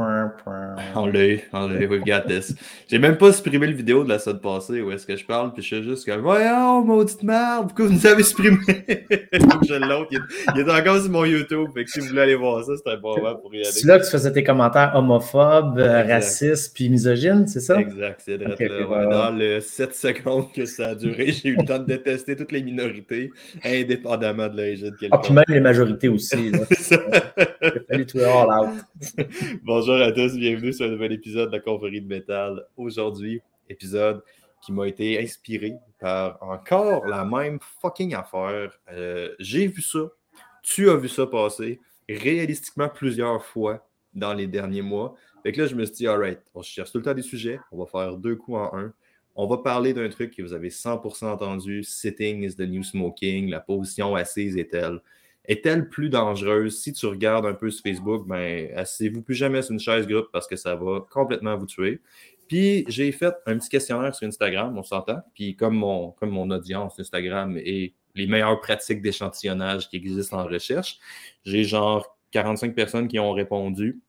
purr, purr, On l'a eu, on l'a eu, we've got this. J'ai même pas supprimé le vidéo de la semaine passée où est-ce que je parle, puis je suis juste comme Voyons, maudite merde, pourquoi vous nous avez supprimé? Je l'autre, il, il, est encore sur mon YouTube, fait que si vous voulez aller voir ça, c'est un bon moment pour y aller. C'est là que tu faisais tes commentaires homophobes, euh, racistes, puis misogynes, c'est ça? Exact, c'est okay, Dans les 7 secondes que ça a duré, j'ai eu le temps de détester toutes les minorités, indépendamment de l'origine. Ah, puis même les majorités aussi. Là. Salut, tout all out. Bonjour à tous, bienvenue un nouvel épisode de la Confrérie de métal. Aujourd'hui, épisode qui m'a été inspiré par encore la même fucking affaire. Euh, J'ai vu ça, tu as vu ça passer réalistiquement plusieurs fois dans les derniers mois. Fait que là, je me suis dit, alright, on cherche tout le temps des sujets, on va faire deux coups en un. On va parler d'un truc que vous avez 100% entendu, sitting is the new smoking, la position assise est-elle est-elle plus dangereuse? Si tu regardes un peu sur Facebook, ben, asseyez-vous plus jamais sur une chaise groupe parce que ça va complètement vous tuer. Puis j'ai fait un petit questionnaire sur Instagram, on s'entend. Puis comme mon, comme mon audience Instagram et les meilleures pratiques d'échantillonnage qui existent en recherche, j'ai genre 45 personnes qui ont répondu.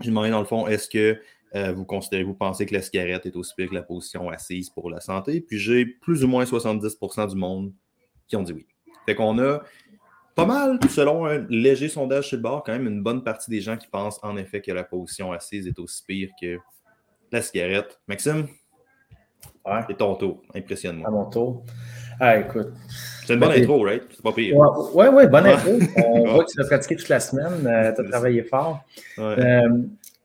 J'ai demandé dans le fond, est-ce que euh, vous considérez, vous pensez que la cigarette est aussi pire que la position assise pour la santé? Puis j'ai plus ou moins 70% du monde qui ont dit oui. Fait qu'on a pas mal, selon un léger sondage sur le bord, quand même une bonne partie des gens qui pensent en effet que la position assise est aussi pire que la cigarette. Maxime, ouais. c'est ton tour. Impressionne-moi. À mon tour. Ah, écoute. C'est une bonne intro, right? C'est pas pire. Ouais, ouais, bonne intro. On voit que tu as pratiqué toute la semaine. Euh, tu as travaillé fort. Euh,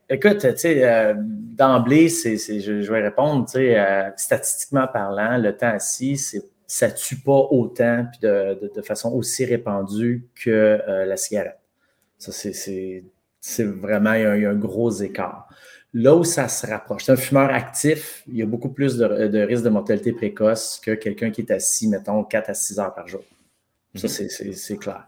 écoute, tu sais, euh, d'emblée, c'est, je, je, vais répondre, tu sais, statistiquement parlant, le temps assis, c'est ça ne tue pas autant puis de, façon aussi répandue que euh, la cigarette. Ça, c'est vraiment, il y, a, un gros écart. Là où ça se rapproche, c'est un fumeur actif, il y a beaucoup plus de, de risque de mortalité précoce que quelqu'un qui est assis, mettons, 4 à 6 heures par jour. Ça, mhm. c'est clair.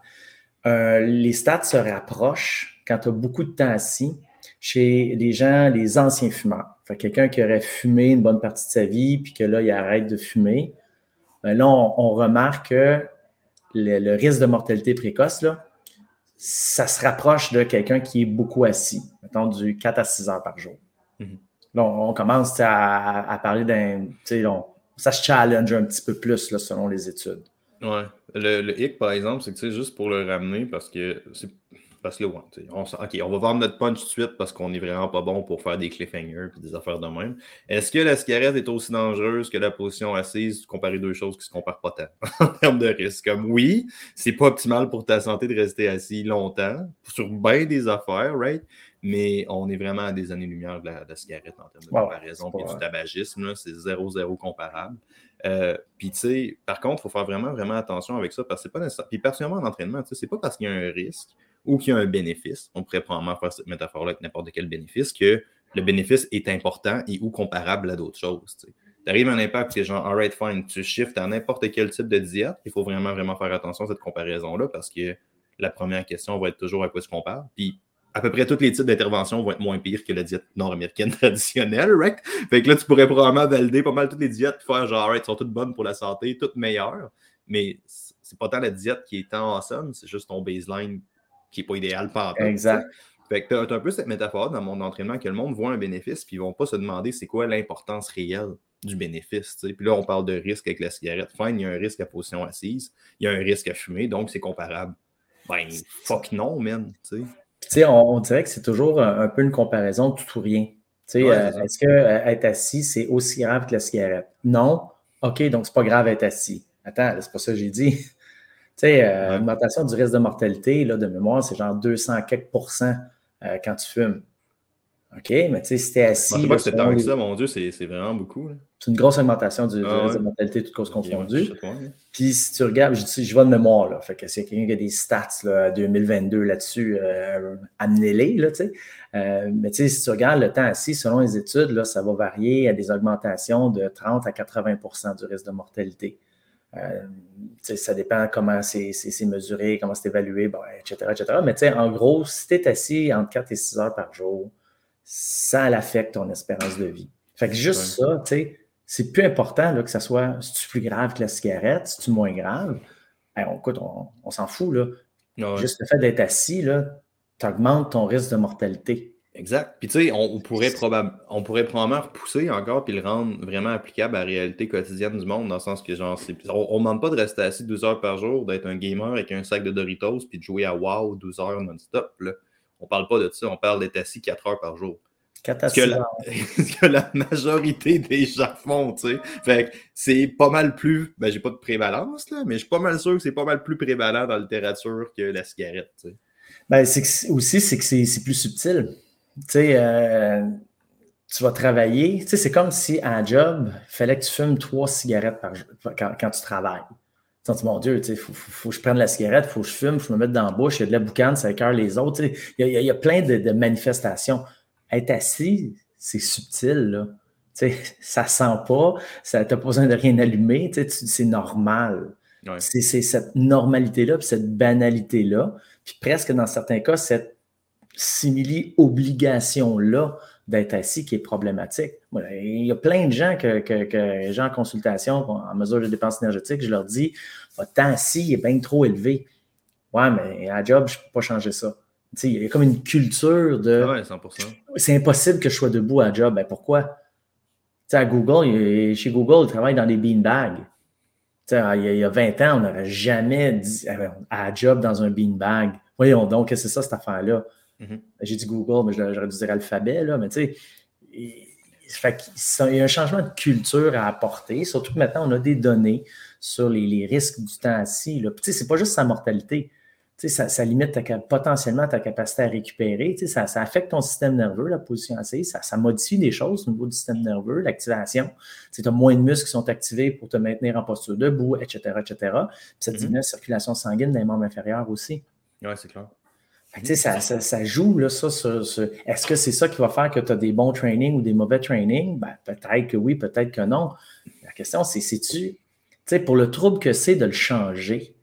Euh, les stats se rapprochent quand tu as beaucoup de temps assis chez les gens, les anciens fumeurs. quelqu'un qui aurait fumé une bonne partie de sa vie, puis que là, il arrête de fumer, ben là, on, remarque que le, risque de mortalité précoce, là, ça se rapproche de quelqu'un qui est beaucoup assis, mettons du 4 à 6 heures par jour. Mhm. Là, on, commence à, parler d'un. Ça se challenge un petit peu plus là, selon les études. Ouais. Le, le hic, par exemple, c'est que juste pour le ramener, parce que c'est parce que là, on, OK, on va vendre notre punch tout de suite parce qu'on n'est vraiment pas bon pour faire des cliffhangers et des affaires de même. Est-ce que la cigarette est aussi dangereuse que la position assise, comparer deux choses qui ne se comparent pas tant? En termes de risque? Comme oui, c'est pas optimal pour ta santé de rester assis longtemps sur bien des affaires, right? Mais on est vraiment à des années-lumière de, la, cigarette en termes de comparaison. Puis du tabagisme, c'est zéro-zéro comparable. Euh, puis, tu sais, par contre, il faut faire vraiment, vraiment attention avec ça parce que c'est pas nécessaire. Puis, personnellement, en entraînement, tu sais, c'est pas parce qu'il y a un risque ou qu'il y a un bénéfice, on pourrait probablement faire cette métaphore-là avec n'importe quel bénéfice, que le bénéfice est important et ou comparable à d'autres choses. Tu arrives à un impact, tu es genre, alright, fine, tu shifts à n'importe quel type de diète, il faut vraiment, vraiment faire attention à cette comparaison-là parce que la première question va être toujours à quoi se compare. Puis à peu près tous les types d'interventions vont être moins pires que la diète nord-américaine traditionnelle, right? Fait que là, tu pourrais probablement valider pas mal toutes les diètes, faire genre, alright, sont toutes bonnes pour la santé, toutes meilleures, mais c'est pas tant la diète qui est tant awesome, c'est juste ton baseline qui n'est pas idéal par Exact. Fait que tu as, un peu cette métaphore dans mon entraînement que le monde voit un bénéfice, puis ils ne vont pas se demander c'est quoi l'importance réelle du bénéfice. Puis là, on parle de risque avec la cigarette. Fine, il y a un risque à position assise, il y a un risque à fumer, donc c'est comparable. Ben, fuck non, man. Tu sais, on, dirait que c'est toujours un, peu une comparaison tout ou rien. Euh, est-ce que euh, être assis, c'est aussi grave que la cigarette? Non. OK, donc c'est pas grave être assis. Attends, c'est pas ça que j'ai dit. Tu sais, euh, l'augmentation du risque de mortalité, là, de mémoire, c'est genre 200 quelques pourcents euh, quand tu fumes. OK, mais tu sais, si tu es assis. Je sais pas que c'est tant que ça, mon Dieu, c'est vraiment beaucoup. C'est une grosse augmentation du, ah risque de mortalité, toutes causes confondues. Puis si tu regardes, je, je vois de mémoire, là. Fait que s'il y a quelqu'un qui a des stats là, 2022 là-dessus, euh, amenez-les, là, tu sais. Euh, mais tu sais, si tu regardes le temps assis, selon les études, là, ça va varier à des augmentations de 30 à 80% du risque de mortalité. Euh, ça dépend comment c'est mesuré, comment c'est évalué, etc., etc. Mais en gros, si tu es assis entre 4 et 6 heures par jour, ça affecte ton espérance de vie. Fait que juste ça, c'est plus important là, que ça soit si tu plus grave que la cigarette, si tu moins grave? on, écoute, on, s'en fout. Là. Juste le fait d'être assis, tu augmentes ton risque de mortalité. Exact. Puis tu sais, on, pourrait on pourrait probablement repousser encore puis le rendre vraiment applicable à la réalité quotidienne du monde, dans le sens que genre, on ne demande pas de rester assis 12 heures par jour, d'être un gamer avec un sac de Doritos puis de jouer à WoW 12 heures non-stop. On parle pas de ça, on parle d'être assis 4 heures par jour. Ce que, la, ce que la majorité des gens font, tu sais. Fait c'est pas mal plus, ben j'ai pas de prévalence, là, mais je suis pas mal sûr que c'est pas mal plus prévalent dans la littérature que la cigarette, tu sais. Ben, c'est aussi, c'est que c'est plus subtil tu sais, euh, tu vas travailler. Tu sais, c'est comme si à un job, il fallait que tu fumes trois cigarettes par jour quand, tu travailles. Tu dis, mon Dieu, il faut, que je prenne la cigarette, il faut que je fume, il faut que je me mette dans la bouche, il y a de la boucane, ça écœure les autres. Il y, a, plein de, manifestations. Être assis, c'est subtil, là. Tu sais, ça sent pas, ça t'as pas besoin de rien allumer, c'est normal. C'est cette normalité-là, puis cette banalité-là, puis presque dans certains cas, cette simili-obligation-là d'être assis qui est problématique. Il y a plein de gens que, que, gens en consultation en mesure de dépenses énergétiques, je leur dis votre temps assis est bien trop élevé. Ouais, mais à job, je ne peux pas changer ça. il y a comme une culture de. Ouais, 100%. C'est impossible que je sois debout à job. Ben, pourquoi? à Google, chez Google, ils travaillent dans des beanbags. Il y, a, il y a 20 ans, on n'aurait jamais dit à job dans un beanbag. Voyons donc, c'est ça cette affaire-là? Mhm. J'ai dit Google, mais j'aurais dû dire alphabet, là, mais tu sais, il y a un changement de culture à apporter, surtout que maintenant, on a des données sur les, risques du temps assis. Ce n'est pas juste sa mortalité. Ça, ça, limite potentiellement ta capacité à récupérer. Ça, affecte ton système nerveux, la position assise. Ça, modifie des choses au niveau du système nerveux, l'activation. Tu as moins de muscles qui sont activés pour te maintenir en posture debout, etc. etc. ça mhm. diminue la circulation sanguine dans les membres inférieurs aussi. Oui, c'est clair. Ça, ça, ça, joue là, ça sur, Est-ce que c'est ça qui va faire que tu as des bons trainings ou des mauvais trainings? Ben, peut-être que oui, peut-être que non. La question, c'est si tu. sais, pour le trouble que c'est de le changer,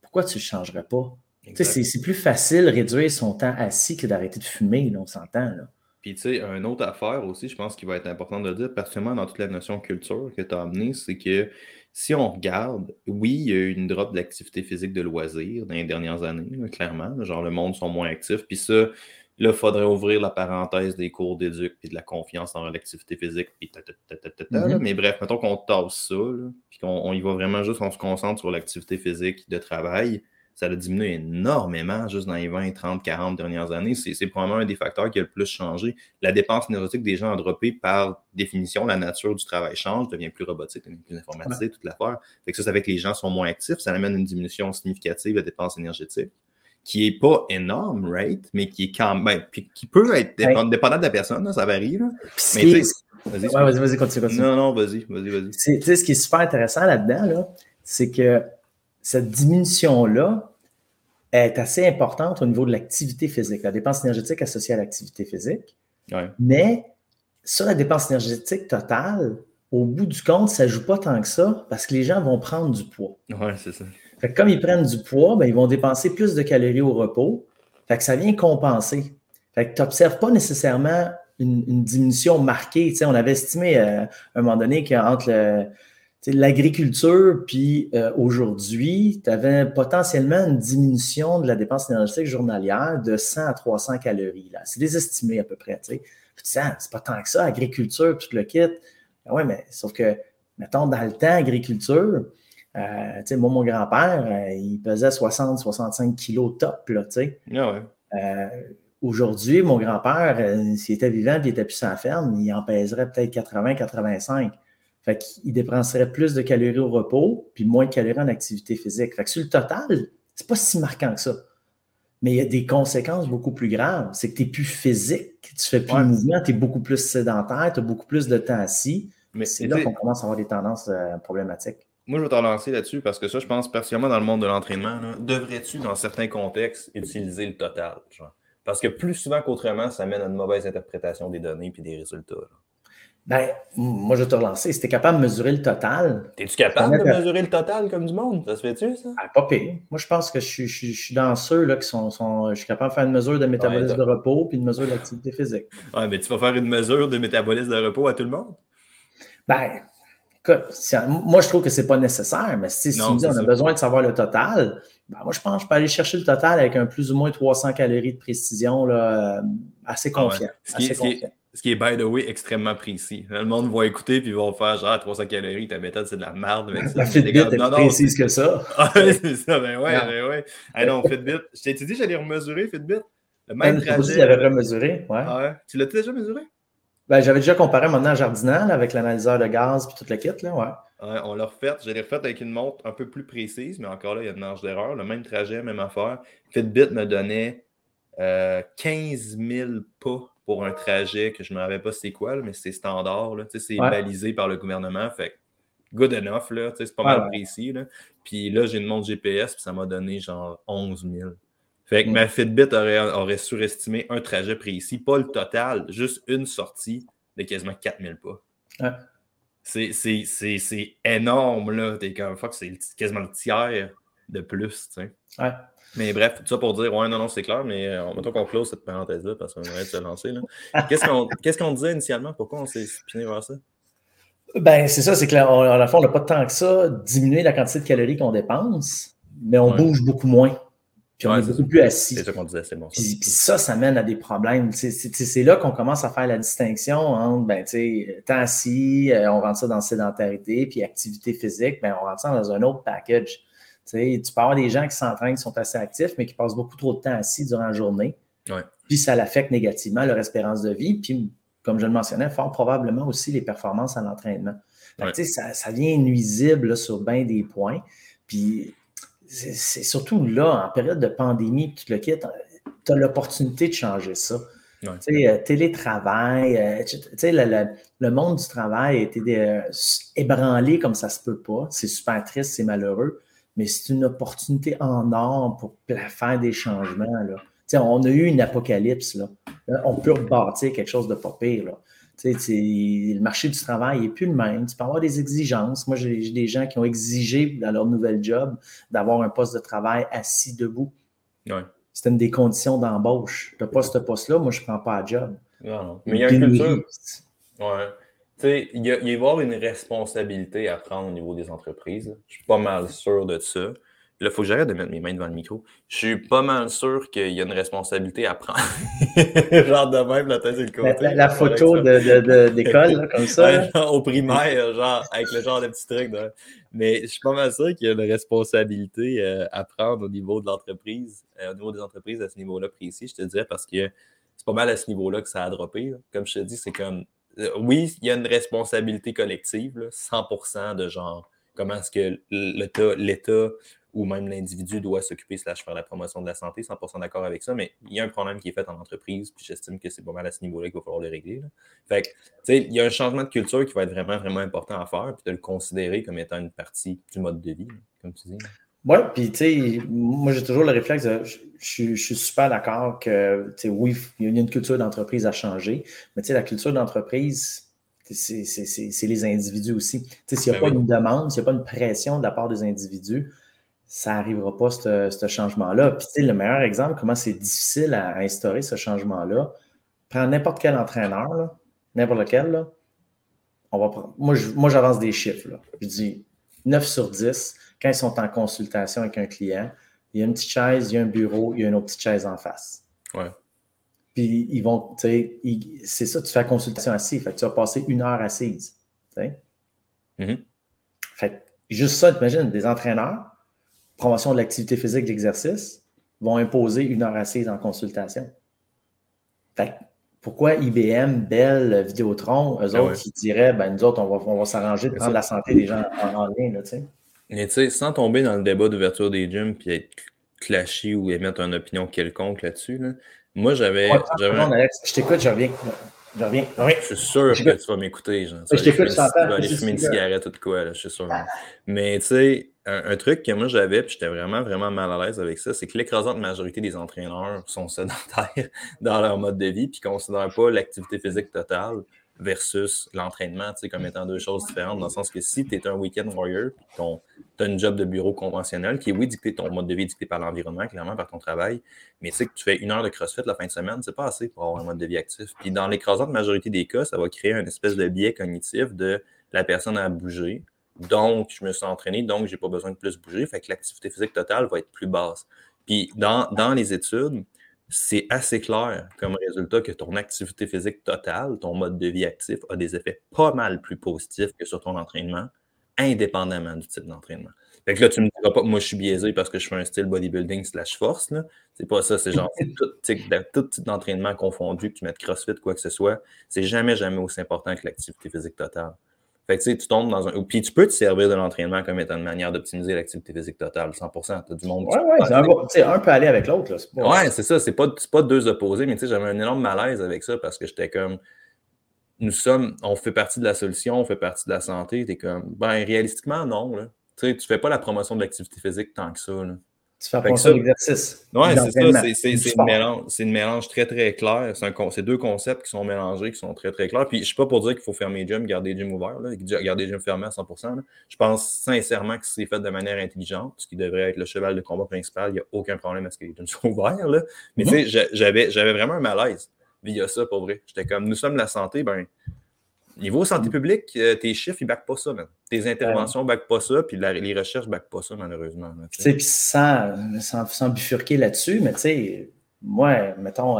pourquoi tu ne le changerais pas? C'est plus facile de réduire son temps assis que d'arrêter de fumer, là, on s'entend. Puis, tu sais, une autre affaire aussi, je pense qu'il va être important de dire, particulièrement dans toute la notion culture que tu as amenée, c'est que si on regarde, oui, il y a eu une drop de l'activité physique de loisirs dans les dernières années, clairement. Genre, le monde sont moins actifs. Puis ça, là, il faudrait ouvrir la parenthèse des cours d'éduc puis de la confiance dans l'activité physique. Puis mm-hmm. Mais bref, mettons qu'on tasse ça, puis qu'on y va vraiment juste, on se concentre sur l'activité physique de travail ça a diminué énormément juste dans les 20, 30, 40 dernières années. C'est probablement un des facteurs qui a le plus changé. La dépense énergétique des gens a droppé par définition. La nature du travail change, devient plus robotique, devient plus informatisé, toute l'affaire. Fait que ça, ça fait que les gens sont moins actifs. Ça amène une diminution significative de dépenses énergétiques qui n'est pas énorme, right? Mais qui est quand même, qui peut être dépendant, de la personne, ça varie. Là. Mais vas-y, vas-y, vas-y, continue, Non, non, vas-y, vas-y, vas-y. Tu sais, ce qui est super intéressant là-dedans, là, c'est que cette diminution-là est assez importante au niveau de l'activité physique, la dépense énergétique associée à l'activité physique. Mais sur la dépense énergétique totale, au bout du compte, ça ne joue pas tant que ça parce que les gens vont prendre du poids. Oui, c'est ça. comme ils prennent du poids, ben, ils vont dépenser plus de calories au repos. Fait que ça vient compenser. Fait que tu n'observes pas nécessairement une, diminution marquée. on avait estimé euh, à un moment donné qu'entre le, l'agriculture, puis euh, aujourd'hui, tu avais potentiellement une diminution de la dépense énergétique journalière de 100 à 300 calories. C'est désestimé à peu près. Tu sais, ah, c'est pas tant que ça, agriculture, tout le kit. Ben oui, mais sauf que, mettons, dans le temps, agriculture, euh, tu sais, moi, mon grand-père, euh, il pesait 60-65 kilos top, là, tu sais. Ah aujourd'hui, mon grand-père, s'il était vivant et il était plus sans ferme, il en pèserait peut-être 80-85. Fait qu'il dépenserait plus de calories au repos, puis moins de calories en activité physique. Fait que sur le total, c'est pas si marquant que ça. Mais il y a des conséquences beaucoup plus graves. C'est que tu es plus physique, tu fais plus de mouvement, tu es beaucoup plus sédentaire, tu as beaucoup plus de temps assis. Mais c'est là qu'on commence à avoir des tendances euh, problématiques. Moi, je vais t'en lancer là-dessus parce que ça, je pense particulièrement dans le monde de l'entraînement, devrais-tu, dans certains contextes, utiliser le total? Parce que plus souvent qu'autrement, ça mène à une mauvaise interprétation des données et des résultats. Ben, moi, je vais te relancer. Si tu es capable de mesurer le total. Es-tu capable de mesurer le total comme du monde? Ça se fait-tu, ça? Ah, pas pire. Moi, je pense que je, suis dans ceux là, qui sont, Je suis capable de faire une mesure de métabolisme de repos puis une mesure d'activité physique. Ouais, mais tu vas faire une mesure de métabolisme de repos à tout le monde? Ben, écoute, moi, je trouve que ce n'est pas nécessaire, mais si, tu me dis on a besoin de savoir le total, ben, moi, je pense que je peux aller chercher le total avec un plus ou moins 300 calories de précision là, assez ah confiant. Ce, qui est, by the way, extrêmement précis. Le monde va écouter puis ils vont faire genre 300 calories, ta méthode, c'est de la merde. Mais la Fitbit est plus précise que ça. ah, c'est ça, ben ouais, ben ouais. Hey, non, Fitbit, je t'ai dit j'allais remesurer Fitbit? Le même ben, trajet. Tu l'avais remesuré, ouais. Ah ouais? Tu l'as déjà mesuré? Ben, j'avais déjà comparé maintenant en jardinant avec l'analyseur de gaz et tout le kit, là, ouais. Ouais, on l'a refait. Je l'ai refait avec une montre un peu plus précise, mais encore là, il y a une marge d'erreur. Le même trajet, même affaire. Fitbit me donnait 15 euh, 000 pas pour un trajet que je ne me rappelle pas c'est quoi, mais c'est standard. C'est balisé par le gouvernement. Fait good enough. C'est pas mal précis. Là. Puis là, j'ai une montre GPS, puis ça m'a donné genre 11 000. Fait que ma Fitbit aurait, aurait surestimé un trajet précis, pas le total, juste une sortie de quasiment 4000 pas. C'est énorme, là. T'es comme, fuck, c'est quasiment le tiers de plus, tu sais. Ouais. Mais bref, tout ça pour dire, ouais, non, non, c'est clair, mais on va qu'on close cette parenthèse-là parce qu'on de se lancer. Qu'est-ce qu'on disait initialement? Pourquoi on s'est spiné vers ça? Ben, c'est ça, c'est que à la fois, on n'a pas tant que ça diminuer la quantité de calories qu'on dépense, mais on bouge beaucoup moins. Puis on est beaucoup plus assis. C'est ça qu'on disait, c'est bon. Puis, ça, ça mène à des problèmes. C'est là qu'on commence à faire la distinction entre, ben, tu sais, temps assis, euh, on rentre ça dans sédentarité, puis activité physique, ben, on rentre ça dans un autre package. Tu peux avoir des gens qui s'entraînent, qui sont assez actifs, mais qui passent beaucoup trop de temps assis durant la journée. Puis ça l'affecte négativement leur espérance de vie. Puis, comme je le mentionnais, fort probablement aussi les performances à l'entraînement. Ça, ça vient nuisible sur bien des points. Puis c'est surtout là, en période de pandémie, tu le quittes, tu as l'opportunité de changer ça. Tu sais, euh, télétravail, euh, le, le, monde du travail a été euh, ébranlé comme ça se peut pas. C'est super triste, c'est malheureux, mais c'est une opportunité en or pour faire des changements. Là. on a eu une apocalypse. Là. On peut rebâtir quelque chose de pas pire. Là le marché du travail n'est plus le même. Tu peux avoir des exigences. Moi, j'ai des gens qui ont exigé dans leur nouvel job d'avoir un poste de travail assis debout. Ouais. C'est une des conditions d'embauche. Tu n'as pas ce poste-là, moi, je ne prends pas un job. Non, Mais il y a une culture. Ouais. Sais, il y, a, il y avoir une responsabilité à prendre au niveau des entreprises. Je suis pas mal sûr de ça. Là, il faut que j'arrête de mettre mes mains devant le micro. Je suis pas mal sûr qu'il y a une responsabilité à prendre. genre de même, la tête et le côté. La, photo d'école, comme ça. au primaire, genre, avec le genre de petits trucs. Mais je suis pas mal sûr qu'il y a une responsabilité euh, à prendre au niveau de l'entreprise, euh, au niveau des entreprises à ce niveau-là précis, je te dirais, parce que c'est pas mal à ce niveau-là que ça a droppé. Comme je te dis, c'est comme. Euh, oui, il y a une responsabilité collective, 100% de genre comment est-ce que l'État ou même l'individu doit s'occuper slash faire la promotion de la santé, 100% d'accord avec ça, mais il y a un problème qui est fait en entreprise, puis j'estime que c'est pas mal à ce niveau-là qu'il va falloir le régler. Fait que, tu sais, il y a un changement de culture qui va être vraiment, vraiment important à faire, puis de le considérer comme étant une partie du mode de vie, comme tu dis. Oui, puis tu sais, moi j'ai toujours le réflexe de, je, je, suis super d'accord que, tu sais, oui, il y a une culture d'entreprise à changer, mais tu sais, la culture d'entreprise, c'est les individus aussi. S'il n'y a ben pas une demande, s'il n'y a pas une pression de la part des individus, ça n'arrivera pas, ce changement-là. Puis, le meilleur exemple, comment c'est difficile à, instaurer ce changement-là, prends n'importe quel entraîneur, n'importe lequel, là, on va prendre, moi, j'avance des chiffres. Là. Je dis 9 sur 10, quand ils sont en consultation avec un client, il y a une petite chaise, il y a un bureau, il y a une autre petite chaise en face. Ouais. Puis ils vont, tu sais, c'est ça, tu fais la consultation assise. Fait que tu vas passer une heure assise. Tu sais. Mm-hmm. Fait juste ça, imagines, des entraîneurs promotion de l'activité physique d'exercice vont imposer une heure assise en consultation. Fait pourquoi IBM, Bell, Vidéotron, eux ben autres, qui diraient, ben, nous autres, on va, on va s'arranger de prendre la santé des gens en, ligne, tu sais. Mais tu sais, sans tomber dans le débat d'ouverture des gyms puis être clashy ou émettre une opinion quelconque là-dessus, moi, j'avais. je t'écoute, je reviens. Je reviens. Oui. Je suis sûr que tu vas m'écouter. Je t'écoute, je t'entends. Tu vas aller fumer une cigarette ou de quoi, là, je suis sûr. Mais tu sais, un, truc que moi j'avais, puis j'étais vraiment, vraiment mal à l'aise avec ça, c'est que l'écrasante majorité des entraîneurs sont sédentaires dans leur mode de vie, puis ne considèrent pas l'activité physique totale versus l'entraînement, comme étant deux choses différentes, dans le sens que si tu es un week-end warrior, tu as une job de bureau conventionnel, qui est, oui, dicté ton mode de vie, dicté par l'environnement, clairement, par ton travail, mais tu sais que tu fais une heure de CrossFit la fin de semaine, c'est pas assez pour avoir un mode de vie actif. Puis dans l'écrasante majorité des cas, ça va créer une espèce de biais cognitif de la personne à bouger, donc je me suis entraîné, donc j'ai pas besoin de plus bouger, fait que l'activité physique totale va être plus basse. Puis dans, dans les études, c'est assez clair comme résultat que ton activité physique totale, ton mode de vie actif, a des effets pas mal plus positifs que sur ton entraînement, indépendamment du type d'entraînement. Fait que là, tu me diras pas que moi, je suis biaisé parce que je fais un style bodybuilding slash force. C'est pas ça. C'est genre, tout, tout type d'entraînement confondu, que tu mettes crossfit, quoi que ce soit. C'est jamais, jamais aussi important que l'activité physique totale. Fait que tu tombes dans un. Puis tu peux te servir de l'entraînement comme étant une manière d'optimiser l'activité physique totale, 100%. Tu as du monde. Ouais, ouais, c'est un, un, peut aller avec l'autre. Ouais, c'est ça. C'est pas, pas deux opposés, mais tu sais, j'avais un énorme malaise avec ça parce que j'étais comme. Nous sommes. On fait partie de la solution, on fait partie de la santé. Tu es comme. Ben, réalistiquement, non. Là. Tu sais, tu fais pas la promotion de l'activité physique tant que ça. Là. Tu fais penser à l'exercice. Oui, c'est ça. C'est une mélange, une mélange très, très clair. C'est deux concepts qui sont mélangés, qui sont très, très clairs. Puis, je ne suis pas pour dire qu'il faut fermer les gyms, garder les gyms ouverts, là, garder les gyms fermés à 100 Je pense sincèrement que c'est fait de manière intelligente, ce qui devrait être le cheval de combat principal. Il n'y a aucun problème à ce que les gyms soient ouverts. Là. Mais tu sais, j'avais vraiment un malaise via ça, pour vrai. J'étais comme, nous sommes la santé, ben Niveau santé mm. publique, euh, tes chiffres, ils ne backent pas ça, man. Tes interventions ne backent pas ça, puis les recherches ne backent pas ça, malheureusement. Tu sais, puis sans, sans, bifurquer là-dessus, mais tu sais, moi, mettons,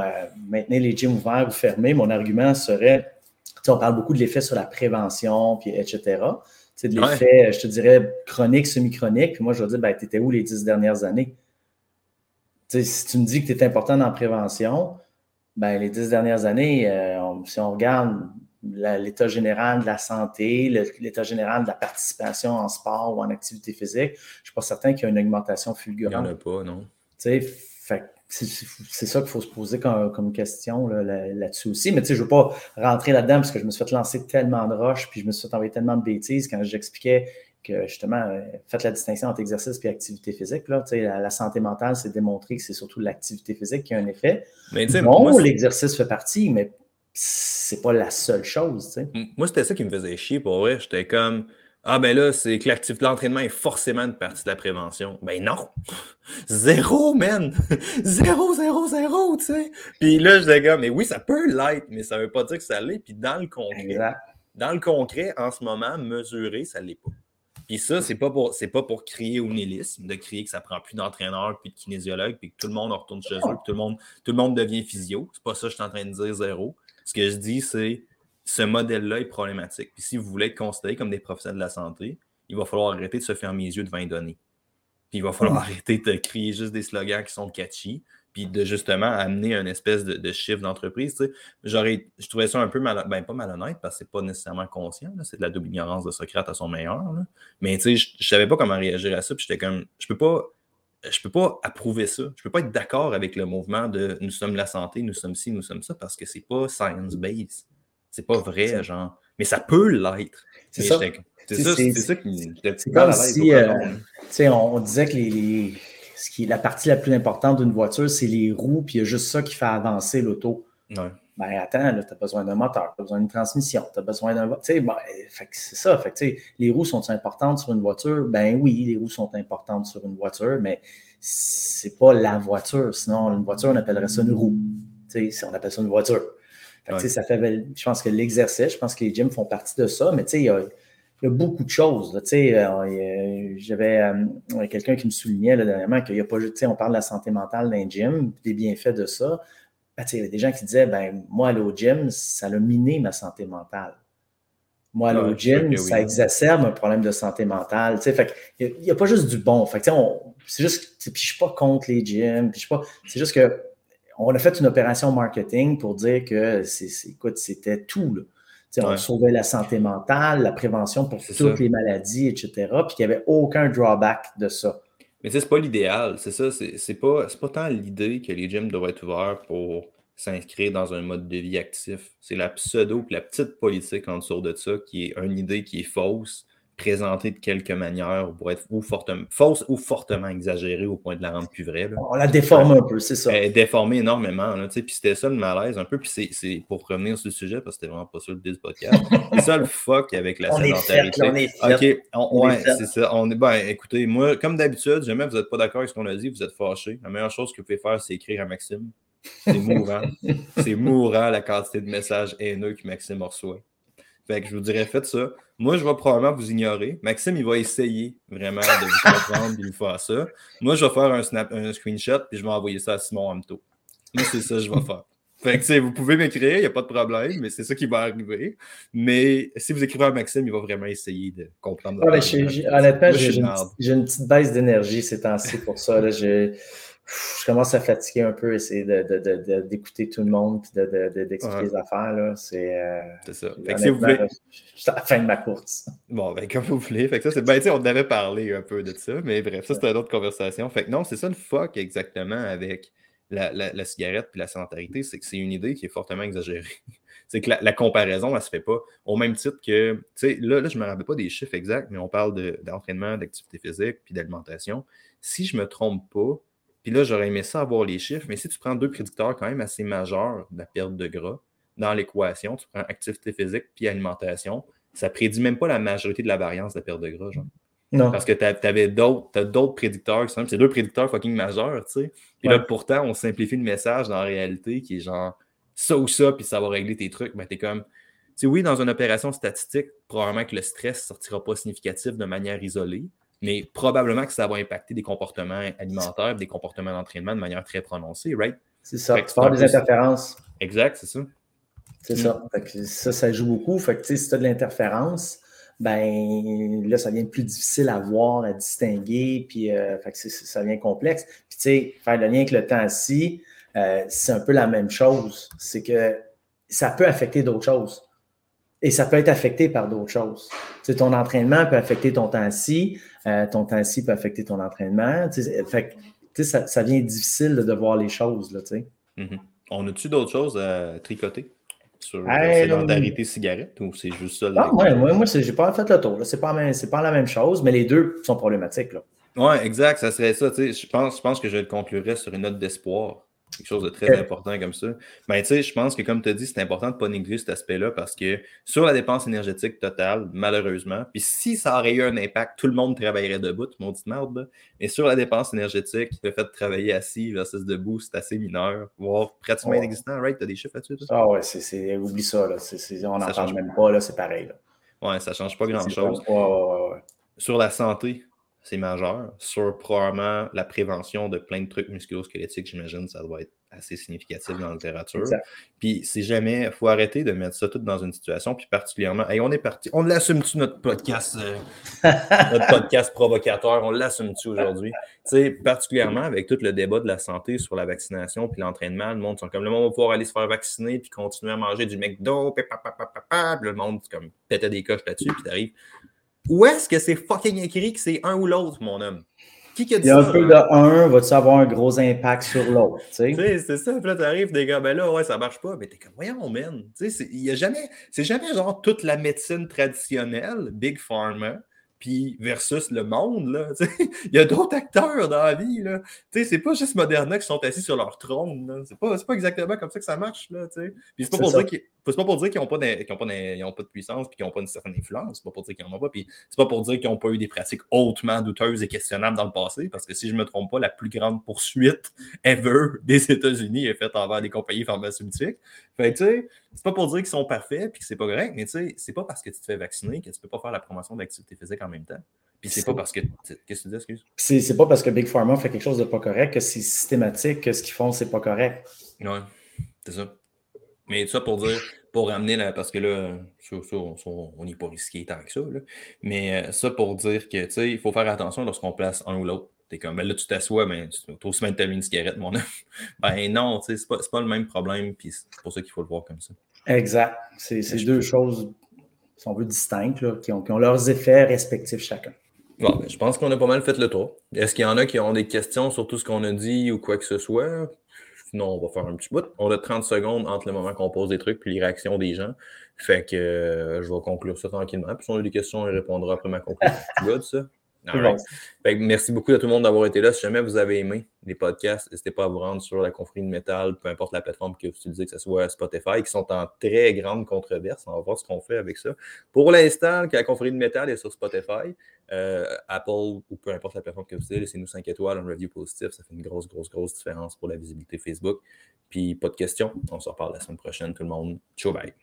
maintenir les gyms ouverts ou fermés, mon argument serait, tu sais, on parle beaucoup de l'effet sur la prévention, puis etc. Tu sais, de l'effet, je te dirais, chronique, semi-chronique, puis moi, je vais dire, ben, tu étais où les dix dernières années? Tu sais, si tu me dis que tu es important dans la prévention, ben, les dix dernières années, euh, si on regarde l'état général de la santé, l'état général de la participation en sport ou en activité physique, je ne suis pas certain qu'il y a une augmentation fulgurante. Il n'y en a pas, non. c'est ça qu'il faut se poser comme, question là-dessus aussi. Mais je ne veux pas rentrer là-dedans parce que je me suis fait lancer tellement de roches puis je me suis fait envoyer tellement de bêtises quand j'expliquais que justement, euh, faites la distinction entre exercice et activité physique. Là. La, la, santé mentale, c'est démontré que c'est surtout l'activité physique qui a un effet. Mais bon, l'exercice fait partie, mais c'est pas la seule chose. Moi, c'était ça qui me faisait chier pour vrai. J'étais comme Ah ben là, c'est que l'activité l'entraînement est forcément une partie de la prévention. Ben non! zéro, man! zéro, zéro, zéro, tu sais! Puis là, j'étais comme, mais oui, ça peut l'être, mais ça veut pas dire que ça l'est. Puis dans le concret, dans le concret, en ce moment, mesurer, ça l'est pas. Puis ça, c'est pas pour c'est pas pour crier au nihilisme, de crier que ça prend plus d'entraîneurs puis de kinésiologues, puis que tout le monde retourne chez eux, puis tout le monde, tout le monde devient physio. C'est pas ça que je suis en train de dire zéro. Ce que je dis, c'est ce modèle-là est problématique. Puis si vous voulez être considéré comme des professionnels de la santé, il va falloir arrêter de se fermer les yeux devant les données. Puis il va falloir arrêter de crier juste des slogans qui sont catchy, puis de justement amener un espèce de, chiffre d'entreprise. J'aurais, je trouvais ça un peu mal, ben, pas malhonnête parce que c'est pas nécessairement conscient. C'est de la double ignorance de Socrate à son meilleur. Mais je, je savais pas comment réagir à ça. Puis j'étais comme, je peux pas je ne peux pas approuver ça. Je ne peux pas être d'accord avec le mouvement de nous sommes la santé, nous sommes ci, nous sommes ça, parce que c'est pas science-based. C'est pas vrai, genre. Mais ça peut l'être. C'est ça. C'est ça, ça, qui C'est comme si euh, on, disait que les, ce qui est la partie la plus importante d'une voiture, c'est les roues, puis il y a juste ça qui fait avancer l'auto. Ouais. Ben attends, tu as besoin d'un moteur, tu as besoin d'une transmission, tu as besoin d'un. Tu sais, ben, c'est ça. Fait les roues sont importantes sur une voiture? Ben oui, les roues sont importantes sur une voiture, mais c'est pas la voiture. Sinon, une voiture, on appellerait ça une roue. Tu sais, on appelle ça une voiture. Fait ça fait, je pense que l'exercice, je pense que les gyms font partie de ça, mais tu sais, il y a, y a, beaucoup de choses. Euh, j'avais euh, quelqu'un qui me soulignait là, dernièrement qu'il n'y a pas juste, on parle de la santé mentale d'un gym, des bienfaits de ça. Ben, il y avait des gens qui disaient ben, Moi, aller au gym, ça a miné ma santé mentale. Moi, aller au gym, ça exacerbe un problème de santé mentale. Fait il n'y a, pas juste du bon. Fait c'est juste, puis je suis pas contre les gyms, puis je pas. C'est juste que on a fait une opération marketing pour dire que c'est, écoute, c'était tout. Là. On sauvait la santé mentale, la prévention pour toutes les maladies, etc. Puis qu'il n'y avait aucun drawback de ça. Mais c'est pas l'idéal, c'est ça. C'est pas, pas tant l'idée que les gyms doivent être ouverts pour s'inscrire dans un mode de vie actif. C'est la pseudo la petite politique en dessous de ça qui est une idée qui est fausse, présentée de quelque manière pour être ou fortement, fausse ou fortement exagérée au point de la rendre plus vraie. On la déforme un peu, c'est ça. Elle est déformée énormément. puis c'était ça le malaise un peu. Puis c'est pour revenir sur le sujet, parce que c'était vraiment pas ça le du podcast. c'est ça le fuck avec la sédentarité. on est OK, ouais, c'est ça. On est, ben, écoutez, moi, comme d'habitude, jamais vous n'êtes pas d'accord avec ce qu'on a dit, vous êtes fâché. La meilleure chose que vous pouvez faire, c'est écrire à Maxime. C'est mourant. c'est mourant la quantité de messages haineux que Maxime reçoit. Fait que je vous dirais, faites ça. Moi, je vais probablement vous ignorer. Maxime, il va essayer vraiment de vous comprendre et de faire ça. Moi, je vais faire un, snap, un screenshot et je vais envoyer ça à Simon Hamto. Moi, c'est ça que je vais faire. Fait que, vous pouvez m'écrire, il n'y a pas de problème, mais c'est ça qui va arriver. Mais si vous écrivez à Maxime, il va vraiment essayer de comprendre. Ah, honnêtement, j'ai une, petite baisse d'énergie ces temps-ci pour ça. Là, je, commence à fatiguer un peu, essayer d'écouter tout le monde et d'expliquer les affaires. C'est euh, ça. Fait que si vous voulez... je suis à la fin de ma course. Bon, ben, comme vous voulez. Fait que ça, c'est ben, on avait parlé un peu de ça, mais bref, ça, c'était une autre conversation. Fait que non, c'est ça le fuck exactement avec la, cigarette et la sédentarité, c'est que c'est une idée qui est fortement exagérée. c'est que la, comparaison, elle ne se fait pas. Au même titre que, tu sais, là, là, je ne me rappelle pas des chiffres exacts, mais on parle d'entraînement, d'activité physique puis d'alimentation. Si je ne me trompe pas, puis là, j'aurais aimé ça avoir les chiffres, mais si tu prends deux prédicteurs quand même assez majeurs de la perte de gras dans l'équation, tu prends activité physique puis alimentation, ça prédit même pas la majorité de la variance de la perte de gras, genre. Non. Parce que tu avais d'autres, d'autres prédicteurs, c'est deux prédicteurs fucking majeurs, tu sais. Puis là, pourtant, on simplifie le message dans la réalité qui est genre ça ou ça, puis ça va régler tes trucs. Mais t'es comme, tu sais, oui, dans une opération statistique, probablement que le stress ne sortira pas significatif de manière isolée, mais probablement que ça va impacter des comportements alimentaires, des comportements d'entraînement de manière très prononcée, right? C'est ça. Tu parles des interférences. Exact, c'est ça. C'est ça. ça, ça joue beaucoup. Fait que, si tu as de l'interférence, ben là, ça devient plus difficile à voir, à distinguer, puis euh, ça devient complexe. Puis tu sais, faire le lien avec le temps-ci, euh, c'est un peu la même chose. C'est que ça peut affecter d'autres choses. Et ça peut être affecté par d'autres choses. Ton entraînement peut affecter ton temps-ci, euh, ton temps-ci peut affecter ton entraînement. fait ça, ça devient difficile de voir les choses. Là, mm-hmm. On a-tu d'autres choses à tricoter? sur la sédentarité cigarette ou c'est juste ça? Ah, ouais, moi, moi j'ai pas fait le tour. C'est pas, pas la même chose, mais les deux sont problématiques. Oui, exact, ça serait ça. Je pense, je pense que je le conclurais sur une note d'espoir quelque chose de très important comme ça. Mais ben, tu sais, je pense que comme tu as dit, c'est important de ne pas négliger cet aspect-là parce que sur la dépense énergétique totale, malheureusement, puis si ça aurait eu un impact, tout le monde travaillerait debout, tout le monde dit merde, mais sur la dépense énergétique, le fait de travailler assis versus debout, c'est assez mineur, voire pratiquement inexistant, right? Tu as des chiffres là-dessus? Ah ouais, c'est, oublie ça, là. on n'en change même pas, là, c'est pareil. Là. Ouais, ça change pas grand-chose. sur la santé, c'est majeur. Sur probablement la prévention de plein de trucs musculo-squelettiques, j'imagine, ça doit être assez significatif dans la littérature. Puis si jamais, il faut arrêter de mettre ça tout dans une situation, puis particulièrement, hey, on est parti, on l'assume-tu notre podcast, euh, notre podcast provocateur, on l'assume-tu aujourd'hui? Tu sais, particulièrement avec tout le débat de la santé sur la vaccination puis l'entraînement, le monde sont comme le monde va pouvoir aller se faire vacciner puis continuer à manger du McDo, puis le monde comme pétait des coches là-dessus, puis t'arrives où est-ce que c'est fucking écrit que c'est un ou l'autre, mon homme? Qui dit Il y a un peu de un, va-tu avoir un gros impact sur l'autre? Tu sais, c'est ça. Puis là, t'arrives, des gars, ben là, ouais, ça marche pas. Mais t'es comme, voyons, man. A jamais, c'est jamais genre toute la médecine traditionnelle, Big Pharma, puis versus le monde, là. Il y a d'autres acteurs dans la vie, là. C'est pas juste Moderna qui sont assis sur leur trône, C'est pas, pas exactement comme ça que ça marche, là, Puis c'est pas, pour dire qu'ils pas pour dire qu'ils n'ont pas, de, pas, pas de puissance puis qu'ils n'ont pas une certaine influence. C'est pas pour dire qu'ils n'en ont pas. Puis c'est pas pour dire qu'ils n'ont pas eu des pratiques hautement douteuses et questionnables dans le passé. Parce que si je ne me trompe pas, la plus grande poursuite ever des États-Unis est faite envers des compagnies pharmaceutiques. Fait tu sais, c'est pas pour dire qu'ils sont parfaits puis que c'est pas correct, mais tu sais, c'est pas parce que tu te fais vacciner que tu peux pas faire la promotion d'activité physique en même temps. Puis c'est pas parce que. Qu'est-ce que tu dis, excuse? C'est pas parce que Big Pharma fait quelque chose de pas correct que c'est systématique que ce qu'ils font, c'est pas correct. Ouais, c'est ça. Mais ça pour dire, pour ramener la. Parce que là, on n'est pas risqué tant que ça. Là. Mais euh, ça pour dire que, tu sais, il faut faire attention lorsqu'on place un ou l'autre. T'es comme, ben là, tu t'assois, mais tu as aussi bien une cigarette, mon homme. ben non, tu sais, c'est pas, pas le même problème, puis c'est pour ça qu'il faut le voir comme ça. Exact. C'est deux choses, si on veut, distinctes, là, qui, ont, qui ont leurs effets respectifs chacun. Bon, ben, je pense qu'on a pas mal fait le tour. Est-ce qu'il y en a qui ont des questions sur tout ce qu'on a dit ou quoi que ce soit? Sinon, on va faire un petit bout. On a 30 secondes entre le moment qu'on pose des trucs et les réactions des gens. Fait que euh, je vais conclure ça tranquillement. Puis si on a des questions, on répondra après ma conclusion. tu ça? Merci beaucoup à tout le monde d'avoir été là. Si jamais vous avez aimé les podcasts, n'hésitez pas à vous rendre sur la confrérie de métal, peu importe la plateforme que vous utilisez, que ce soit Spotify, qui sont en très grande controverse. On va voir ce qu'on fait avec ça. Pour l'instant, la confrérie de métal est sur Spotify, euh, Apple ou peu importe la plateforme que vous utilisez, laissez-nous 5 étoiles, un review positif. Ça fait une grosse, grosse, grosse différence pour la visibilité Facebook. Puis pas de questions. On se reparle la semaine prochaine, tout le monde. Ciao, bye.